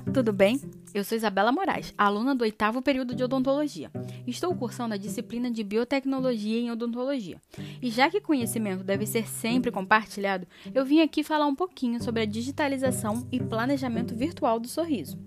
Olá, tudo bem? Eu sou Isabela Moraes, aluna do oitavo período de odontologia. Estou cursando a disciplina de biotecnologia em odontologia. E já que conhecimento deve ser sempre compartilhado, eu vim aqui falar um pouquinho sobre a digitalização e planejamento virtual do sorriso.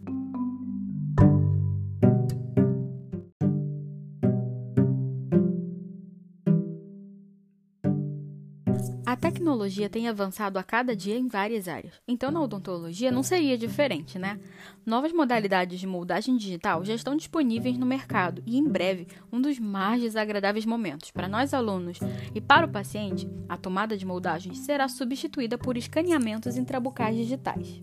A tecnologia tem avançado a cada dia em várias áreas, então na odontologia não seria diferente, né? Novas modalidades de moldagem digital já estão disponíveis no mercado e em breve, um dos mais desagradáveis momentos para nós alunos e para o paciente, a tomada de moldagem será substituída por escaneamentos intrabucais digitais.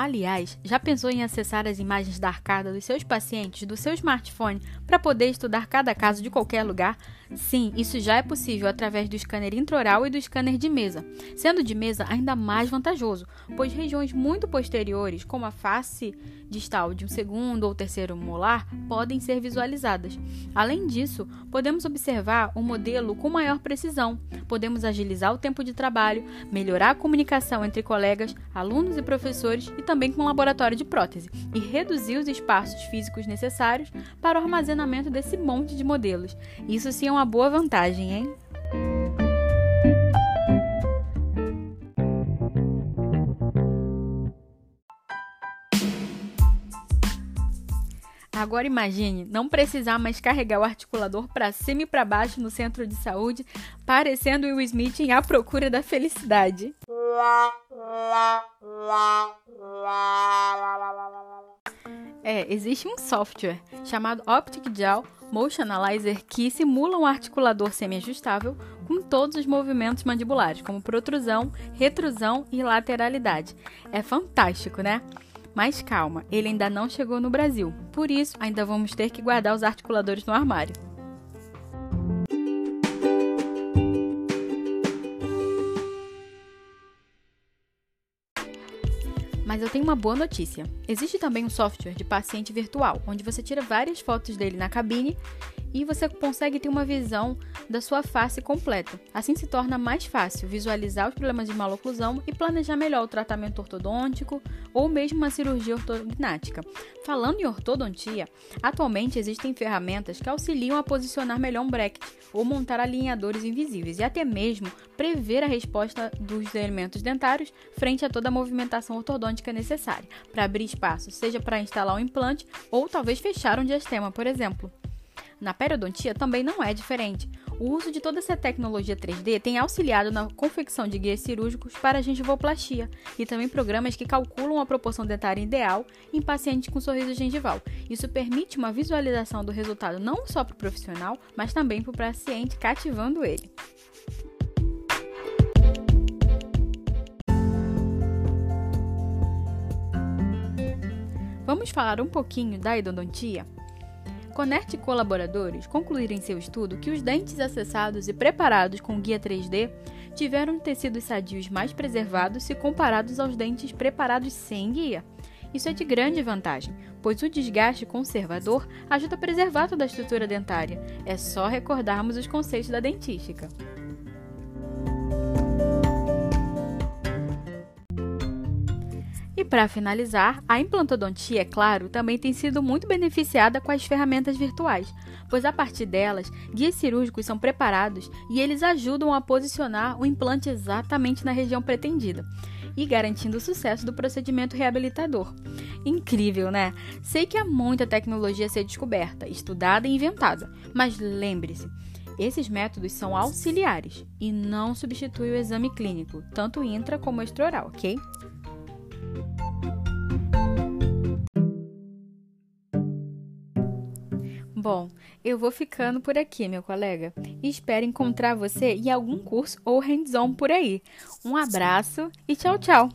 Aliás, já pensou em acessar as imagens da arcada dos seus pacientes do seu smartphone para poder estudar cada caso de qualquer lugar? Sim, isso já é possível através do scanner intraoral e do scanner de mesa, sendo de mesa ainda mais vantajoso, pois regiões muito posteriores, como a face distal de um segundo ou terceiro molar, podem ser visualizadas. Além disso, podemos observar o modelo com maior precisão, podemos agilizar o tempo de trabalho, melhorar a comunicação entre colegas, alunos e professores e também com o laboratório de prótese, e reduzir os espaços físicos necessários para o armazenamento desse monte de modelos. Isso sim é uma boa vantagem, hein? Agora imagine não precisar mais carregar o articulador para cima e para baixo no centro de saúde, parecendo Will Smith em A Procura da Felicidade. É, existe um software chamado Optic Jaw Motion Analyzer que simula um articulador semi-ajustável com todos os movimentos mandibulares, como protrusão, retrusão e lateralidade. É fantástico, né? Mas calma, ele ainda não chegou no Brasil, por isso ainda vamos ter que guardar os articuladores no armário. Mas eu tenho uma boa notícia. Existe também um software de paciente virtual, onde você tira várias fotos dele na cabine e você consegue ter uma visão da sua face completa. Assim se torna mais fácil visualizar os problemas de maloclusão e planejar melhor o tratamento ortodôntico ou mesmo uma cirurgia ortognática. Falando em ortodontia, atualmente existem ferramentas que auxiliam a posicionar melhor um bracket ou montar alinhadores invisíveis e até mesmo prever a resposta dos elementos dentários frente a toda a movimentação ortodôntica necessária para abrir espaço, seja para instalar um implante ou talvez fechar um diastema, por exemplo. Na periodontia também não é diferente. O uso de toda essa tecnologia 3D tem auxiliado na confecção de guias cirúrgicos para gengivoplastia e também programas que calculam a proporção dentária ideal em pacientes com sorriso gengival. Isso permite uma visualização do resultado não só para o profissional, mas também para o paciente, cativando ele. Vamos falar um pouquinho da endodontia? Conerte colaboradores concluíram em seu estudo que os dentes acessados e preparados com guia 3D tiveram tecidos sadios mais preservados se comparados aos dentes preparados sem guia. Isso é de grande vantagem, pois o desgaste conservador ajuda a preservar toda a estrutura dentária. É só recordarmos os conceitos da dentística. Para finalizar, a implantodontia, é claro, também tem sido muito beneficiada com as ferramentas virtuais, pois a partir delas, guias cirúrgicos são preparados e eles ajudam a posicionar o implante exatamente na região pretendida e garantindo o sucesso do procedimento reabilitador. Incrível, né? Sei que há muita tecnologia a ser descoberta, estudada e inventada, mas lembre-se, esses métodos são auxiliares e não substituem o exame clínico, tanto intra como extraoral, ok? Bom, eu vou ficando por aqui, meu colega. espero encontrar você em algum curso ou hands-on por aí. Um abraço e tchau, tchau!